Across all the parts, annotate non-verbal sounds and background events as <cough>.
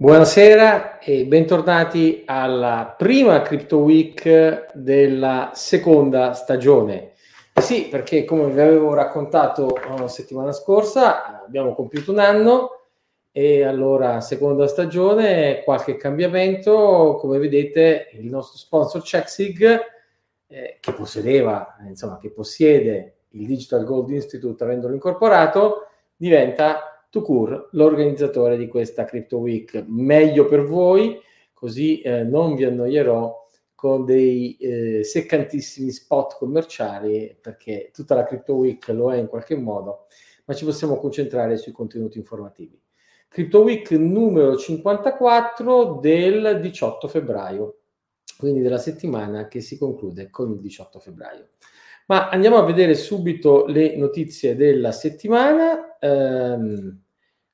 Buonasera e bentornati alla prima Crypto Week della seconda stagione. Sì, perché come vi avevo raccontato la settimana scorsa, abbiamo compiuto un anno e allora seconda stagione, qualche cambiamento, come vedete il nostro sponsor CheckSig eh, che possedeva, insomma, che possiede il Digital Gold Institute avendolo incorporato, diventa Tucur, l'organizzatore di questa Crypto Week. Meglio per voi, così eh, non vi annoierò con dei eh, seccantissimi spot commerciali, perché tutta la Crypto Week lo è in qualche modo, ma ci possiamo concentrare sui contenuti informativi. Crypto Week numero 54 del 18 febbraio, quindi della settimana che si conclude con il 18 febbraio. Ma andiamo a vedere subito le notizie della settimana. Ehm,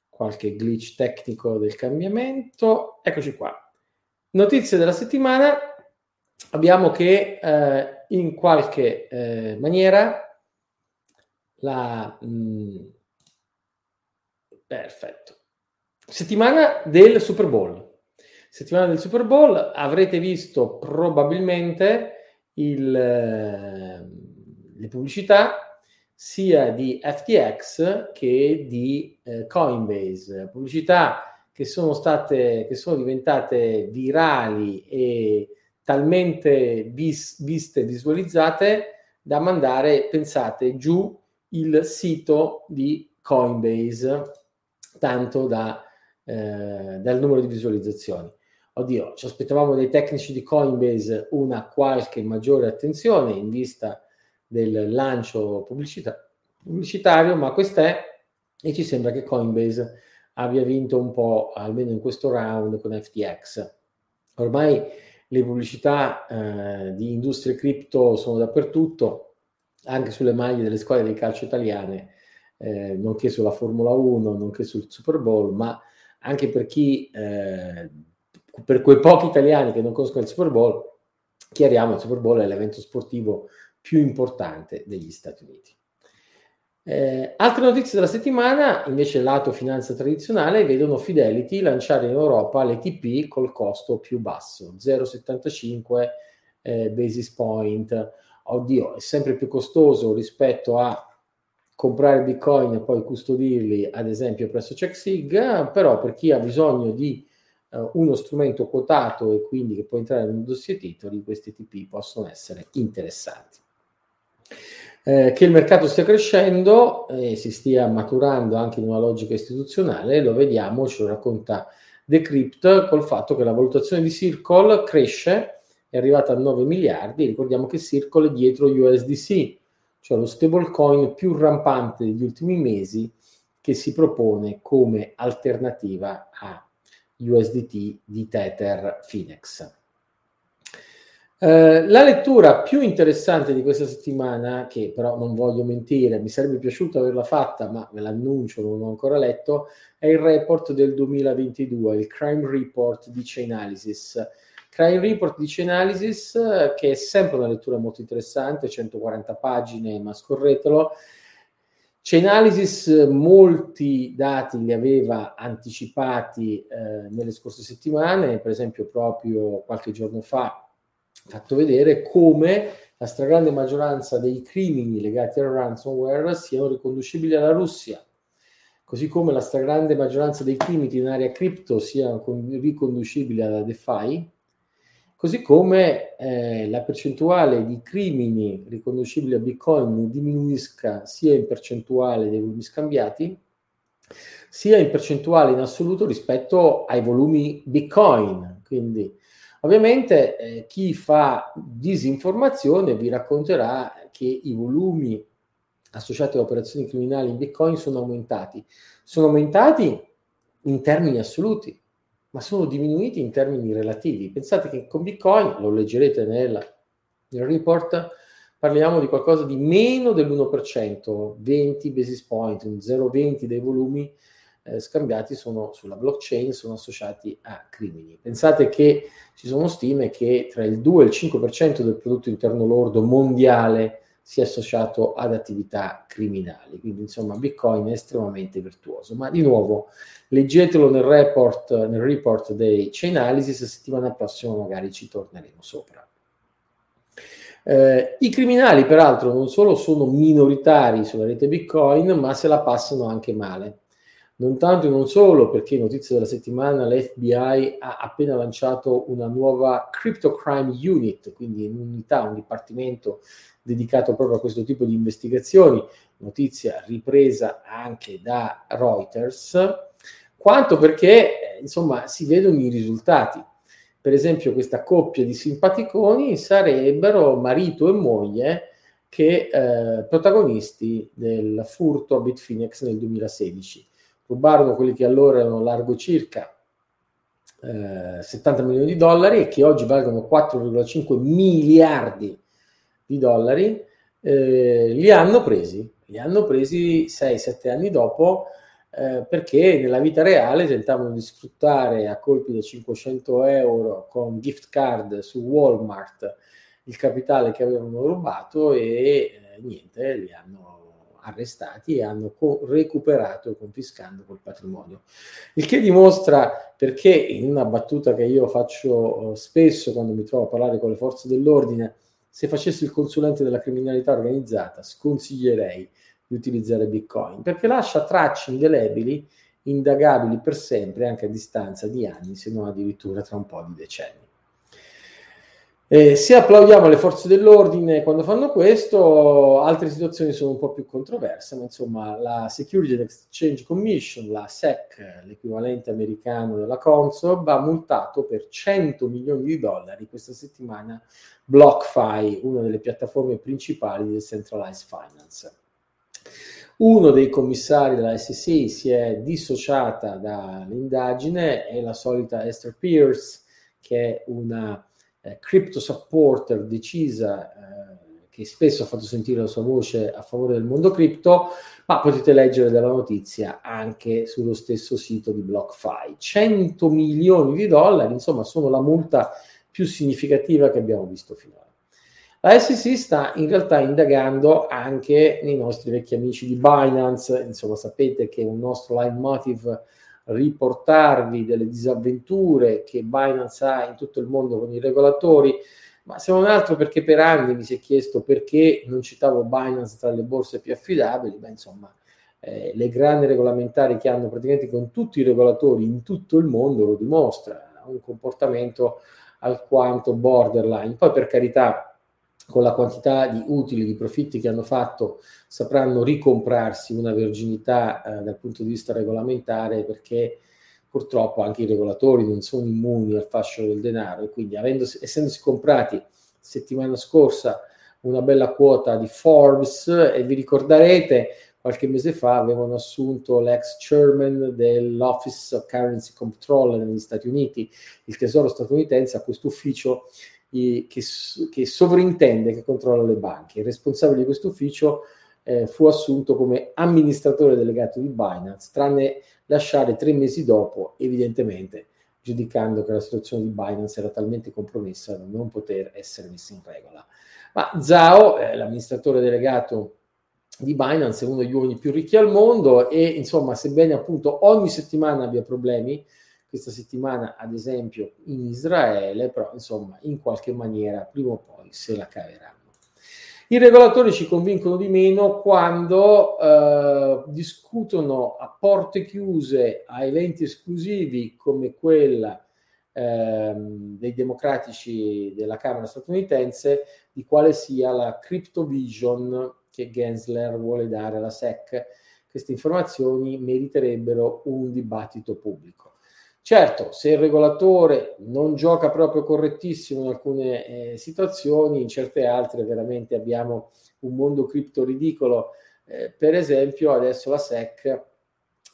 qualche glitch tecnico del cambiamento. Eccoci qua. Notizie della settimana. Abbiamo che eh, in qualche eh, maniera la... Mh, mm, perfetto. Settimana del Super Bowl. Settimana del Super Bowl avrete visto probabilmente il, eh, le pubblicità sia di FTX che di eh, Coinbase, pubblicità che sono state, che sono diventate virali e talmente vis, viste, visualizzate da mandare, pensate, giù il sito di Coinbase, tanto da, eh, dal numero di visualizzazioni. Oddio, ci aspettavamo dai tecnici di Coinbase una qualche maggiore attenzione in vista del lancio pubblicità, pubblicitario, ma quest'è e ci sembra che Coinbase abbia vinto un po', almeno in questo round, con FTX. Ormai le pubblicità eh, di industrie cripto sono dappertutto, anche sulle maglie delle squadre di calcio italiane, eh, nonché sulla Formula 1, nonché sul Super Bowl, ma anche per chi, eh, per quei pochi italiani che non conoscono il Super Bowl, chiariamo, il Super Bowl è l'evento sportivo più importante degli Stati Uniti. Eh, altre notizie della settimana, invece lato finanza tradizionale, vedono Fidelity lanciare in Europa l'ETP col costo più basso, 0,75 eh, basis point. Oddio, è sempre più costoso rispetto a comprare bitcoin e poi custodirli, ad esempio presso CheckSig, però per chi ha bisogno di uh, uno strumento quotato e quindi che può entrare in un dossier titoli, questi TP possono essere interessanti. Eh, che il mercato stia crescendo e si stia maturando anche in una logica istituzionale, lo vediamo, ce lo racconta Decrypt col fatto che la valutazione di Circle cresce, è arrivata a 9 miliardi, ricordiamo che Circle è dietro USDC, cioè lo stablecoin più rampante degli ultimi mesi che si propone come alternativa a USDT di Tether Finex. Eh, la lettura più interessante di questa settimana, che però non voglio mentire, mi sarebbe piaciuto averla fatta, ma ve l'annuncio, non l'ho ancora letto, è il report del 2022, il Crime Report di Chainalysis. Crime Report di Chainalysis, che è sempre una lettura molto interessante, 140 pagine, ma scorretelo. Chainalysis molti dati li aveva anticipati eh, nelle scorse settimane, per esempio proprio qualche giorno fa fatto vedere come la stragrande maggioranza dei crimini legati al ransomware siano riconducibili alla Russia, così come la stragrande maggioranza dei crimini in area cripto siano riconducibili alla DeFi, così come eh, la percentuale di crimini riconducibili a Bitcoin diminuisca sia in percentuale dei volumi scambiati, sia in percentuale in assoluto rispetto ai volumi Bitcoin. Quindi Ovviamente eh, chi fa disinformazione vi racconterà che i volumi associati a operazioni criminali in Bitcoin sono aumentati. Sono aumentati in termini assoluti, ma sono diminuiti in termini relativi. Pensate che con Bitcoin, lo leggerete nel, nel report, parliamo di qualcosa di meno dell'1%, 20 basis point, un 0,20 dei volumi eh, scambiati sono sulla blockchain, sono associati a crimini. Pensate che ci sono stime che tra il 2 e il 5% del prodotto interno lordo mondiale sia associato ad attività criminali. Quindi insomma Bitcoin è estremamente virtuoso. Ma di nuovo leggetelo nel report, nel report dei Chainalysis, la settimana prossima magari ci torneremo sopra. Eh, I criminali peraltro non solo sono minoritari sulla rete Bitcoin, ma se la passano anche male. Non tanto e non solo perché, notizia della settimana, l'FBI ha appena lanciato una nuova Crypto Crime Unit, quindi un'unità, un dipartimento dedicato proprio a questo tipo di investigazioni, notizia ripresa anche da Reuters, quanto perché insomma si vedono i risultati. Per esempio questa coppia di simpaticoni sarebbero marito e moglie che eh, protagonisti del furto a Bitfinex nel 2016. Rubarono quelli che allora erano largo circa eh, 70 milioni di dollari e che oggi valgono 4,5 miliardi di dollari, eh, li hanno presi, li hanno presi 6-7 anni dopo eh, perché nella vita reale tentavano di sfruttare a colpi di 500 euro con gift card su Walmart il capitale che avevano rubato e eh, niente, li hanno arrestati e hanno co- recuperato confiscando quel patrimonio. Il che dimostra perché in una battuta che io faccio eh, spesso quando mi trovo a parlare con le forze dell'ordine, se facessi il consulente della criminalità organizzata, sconsiglierei di utilizzare Bitcoin, perché lascia tracce indelebili, indagabili per sempre, anche a distanza di anni, se non addirittura tra un po' di decenni. Eh, se applaudiamo le forze dell'ordine quando fanno questo, altre situazioni sono un po' più controverse, ma insomma la Security and Exchange Commission, la SEC, l'equivalente americano della Consob, ha multato per 100 milioni di dollari questa settimana BlockFi, una delle piattaforme principali del Centralized Finance. Uno dei commissari della SEC si è dissociata dall'indagine, è la solita Esther Pierce, che è una eh, crypto supporter decisa eh, che spesso ha fatto sentire la sua voce a favore del mondo cripto, ma potete leggere della notizia anche sullo stesso sito di BlockFi. 100 milioni di dollari, insomma, sono la multa più significativa che abbiamo visto finora. La SEC sta in realtà indagando anche nei nostri vecchi amici di Binance, insomma sapete che un nostro line motive riportarvi delle disavventure che Binance ha in tutto il mondo con i regolatori, ma se non altro perché per anni mi si è chiesto perché non citavo Binance tra le borse più affidabili, beh insomma eh, le grandi regolamentari che hanno praticamente con tutti i regolatori in tutto il mondo lo dimostra, un comportamento alquanto borderline. Poi per carità con la quantità di utili, di profitti che hanno fatto, sapranno ricomprarsi una verginità eh, dal punto di vista regolamentare perché purtroppo anche i regolatori non sono immuni al fascio del denaro. E quindi avendosi, essendosi comprati settimana scorsa una bella quota di Forbes e vi ricorderete qualche mese fa avevano assunto l'ex chairman dell'Office of Currency Control negli Stati Uniti, il tesoro statunitense, a questo ufficio che, che, sovrintende, che controlla le banche. Il responsabile di questo ufficio eh, fu assunto come amministratore delegato di Binance, tranne lasciare tre mesi dopo, evidentemente giudicando che la situazione di Binance era talmente compromessa da non poter essere messa in regola. Ma Zhao, eh, l'amministratore delegato di Binance, è uno degli uomini più ricchi al mondo e insomma, sebbene appunto ogni settimana abbia problemi, questa settimana, ad esempio, in Israele, però insomma, in qualche maniera, prima o poi se la caveranno. I regolatori ci convincono di meno quando eh, discutono a porte chiuse a eventi esclusivi come quella ehm, dei democratici della Camera statunitense di quale sia la crypto vision che Gensler vuole dare alla SEC. Queste informazioni meriterebbero un dibattito pubblico. Certo, se il regolatore non gioca proprio correttissimo in alcune eh, situazioni, in certe altre veramente abbiamo un mondo cripto ridicolo. Eh, per esempio, adesso la SEC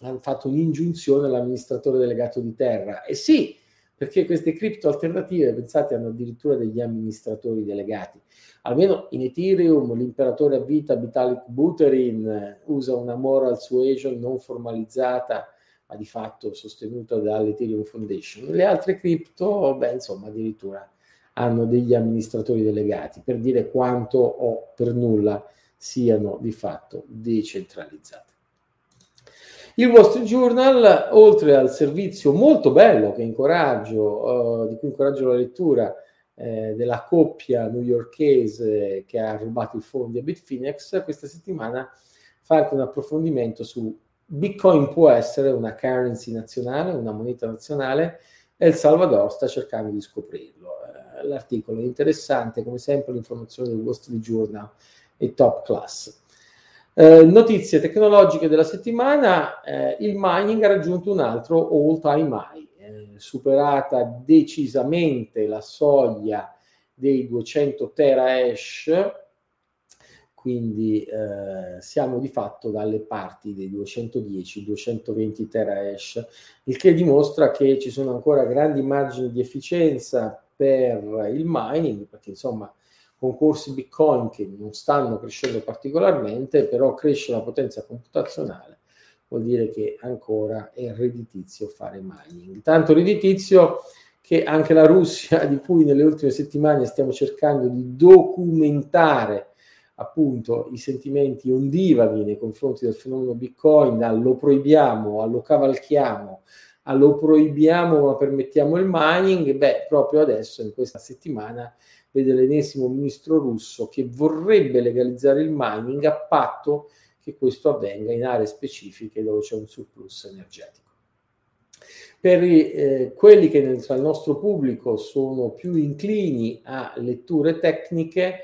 ha fatto un'ingiunzione all'amministratore delegato di terra. E sì, perché queste cripto alternative, pensate, hanno addirittura degli amministratori delegati. Almeno in Ethereum l'imperatore a vita Vitalik Buterin eh, usa una moral suasion non formalizzata ma di fatto sostenuta dall'Ethereum Foundation. Le altre cripto, beh, insomma, addirittura hanno degli amministratori delegati, per dire quanto o per nulla siano di fatto decentralizzate. Il Wall Street Journal, oltre al servizio molto bello che incoraggio, uh, di cui incoraggio la lettura eh, della coppia newyorkese che ha rubato i fondi a Bitfinex, questa settimana fa anche un approfondimento su Bitcoin può essere una currency nazionale, una moneta nazionale, e El Salvador sta cercando di scoprirlo. Eh, l'articolo è interessante, come sempre l'informazione del Wall Street Journal è top class. Eh, notizie tecnologiche della settimana, eh, il mining ha raggiunto un altro all time high, eh, superata decisamente la soglia dei 200 terahash, quindi eh, siamo di fatto dalle parti dei 210-220 terahash, il che dimostra che ci sono ancora grandi margini di efficienza per il mining, perché insomma concorsi Bitcoin che non stanno crescendo particolarmente, però cresce la potenza computazionale, vuol dire che ancora è redditizio fare mining. Tanto redditizio che anche la Russia, <laughs> di cui nelle ultime settimane stiamo cercando di documentare appunto i sentimenti ondivaghi nei confronti del fenomeno Bitcoin, lo proibiamo, lo cavalchiamo, lo proibiamo ma permettiamo il mining, beh, proprio adesso in questa settimana vede l'ennesimo ministro russo che vorrebbe legalizzare il mining a patto che questo avvenga in aree specifiche dove c'è un surplus energetico. Per eh, quelli che nel, nostro pubblico sono più inclini a letture tecniche,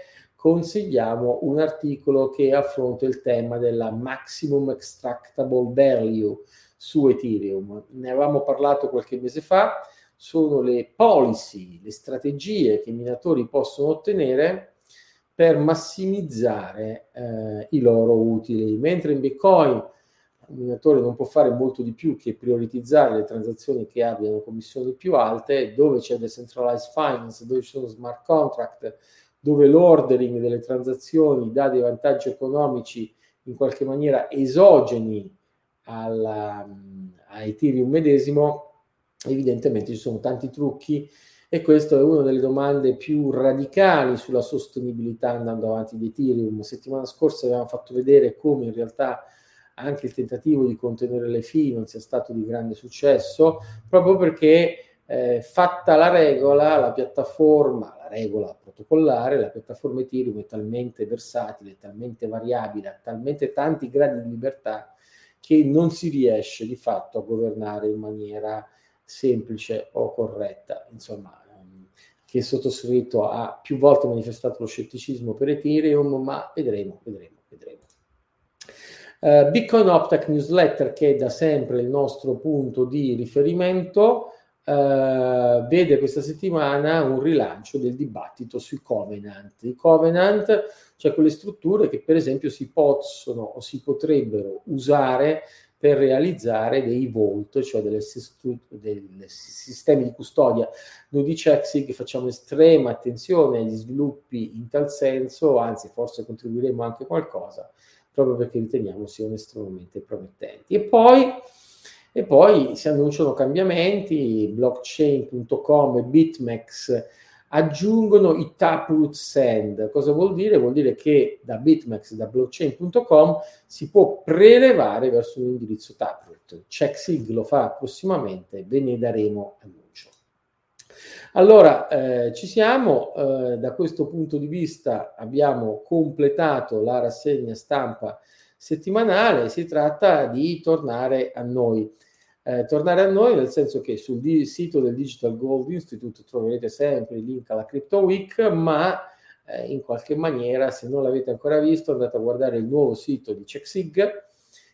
consigliamo un articolo che affronta il tema della maximum extractable value su Ethereum. Ne avevamo parlato qualche mese fa, sono le policy, le strategie che i minatori possono ottenere per massimizzare eh, i loro utili. Mentre in Bitcoin un minatore non può fare molto di più che prioritizzare le transazioni che abbiano commissioni più alte, dove c'è decentralized finance, dove ci sono smart contract, dove l'ordering delle transazioni dà dei vantaggi economici in qualche maniera esogeni alla, a Ethereum medesimo, evidentemente ci sono tanti trucchi e questa è una delle domande più radicali sulla sostenibilità andando avanti di Ethereum. Settimana scorsa avevamo fatto vedere come in realtà anche il tentativo di contenere le fee non sia stato di grande successo, proprio perché eh, fatta la regola, la piattaforma, la regola protocollare, la piattaforma Ethereum è talmente versatile, talmente variabile, ha talmente tanti gradi di libertà che non si riesce di fatto a governare in maniera semplice o corretta. Insomma, ehm, che sottoscritto ha più volte manifestato lo scetticismo per Ethereum, ma vedremo, vedremo, vedremo. Uh, Bitcoin Optech Newsletter, che è da sempre il nostro punto di riferimento, Uh, vede questa settimana un rilancio del dibattito sui covenant. I covenant, cioè quelle strutture che per esempio si possono o si potrebbero usare per realizzare dei vault, cioè delle, dei sistemi di custodia. Noi di CheckSig facciamo estrema attenzione agli sviluppi in tal senso, anzi forse contribuiremo anche qualcosa, proprio perché riteniamo siano estremamente promettenti. E poi e poi si annunciano cambiamenti, blockchain.com e BitMEX aggiungono i taproot send. Cosa vuol dire? Vuol dire che da BitMEX, da blockchain.com si può prelevare verso un indirizzo taproot. CheckSig lo fa prossimamente, ve ne daremo annuncio. Allora, eh, ci siamo, eh, da questo punto di vista abbiamo completato la rassegna stampa settimanale, si tratta di tornare a noi eh, tornare a noi, nel senso che sul di- sito del Digital Gold Institute troverete sempre il link alla Crypto Week, ma eh, in qualche maniera, se non l'avete ancora visto, andate a guardare il nuovo sito di CheckSig,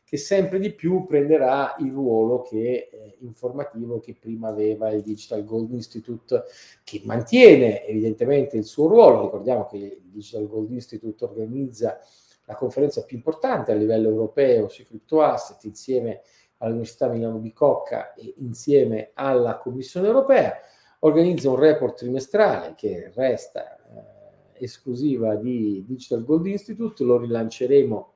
che sempre di più prenderà il ruolo che, eh, informativo che prima aveva il Digital Gold Institute, che mantiene evidentemente il suo ruolo. Ricordiamo che il Digital Gold Institute organizza la conferenza più importante a livello europeo sui crypto asset insieme all'Università Milano Bicocca e insieme alla Commissione europea, organizza un report trimestrale che resta eh, esclusiva di Digital Gold Institute, lo rilanceremo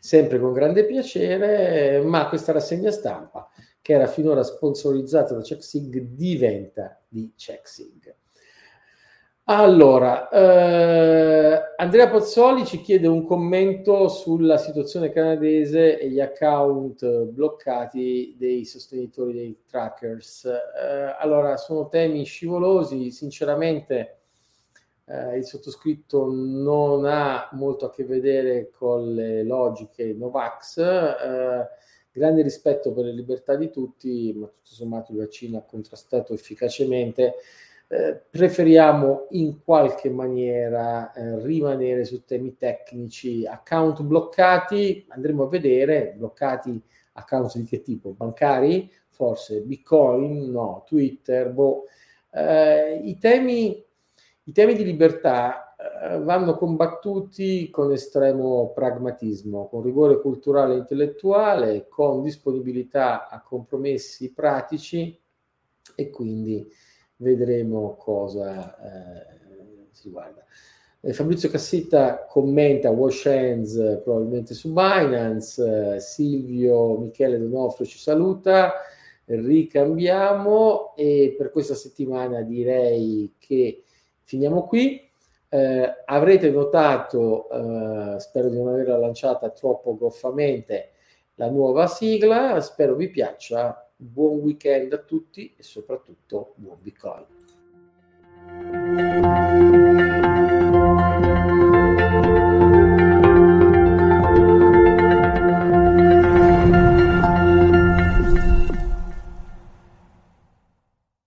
sempre con grande piacere, ma questa rassegna stampa che era finora sponsorizzata da CheckSig diventa di CheckSig. Allora, eh, Andrea Pozzoli ci chiede un commento sulla situazione canadese e gli account bloccati dei sostenitori dei trackers. Eh, allora, sono temi scivolosi, sinceramente eh, il sottoscritto non ha molto a che vedere con le logiche Novax. Eh, grande rispetto per le libertà di tutti, ma tutto sommato il vaccino ha contrastato efficacemente eh, preferiamo in qualche maniera eh, rimanere su temi tecnici, account bloccati, andremo a vedere, bloccati account di che tipo? Bancari? Forse Bitcoin? No, Twitter? Boh. Eh, i, temi, I temi di libertà eh, vanno combattuti con estremo pragmatismo, con rigore culturale e intellettuale, con disponibilità a compromessi pratici e quindi vedremo cosa eh, si guarda. Eh, Fabrizio Cassetta commenta Wash Hands eh, probabilmente su Binance, eh, Silvio Michele Donofrio ci saluta, ricambiamo e per questa settimana direi che finiamo qui. Eh, avrete notato, eh, spero di non averla lanciata troppo goffamente, la nuova sigla, spero vi piaccia buon weekend a tutti e soprattutto buon Bitcoin.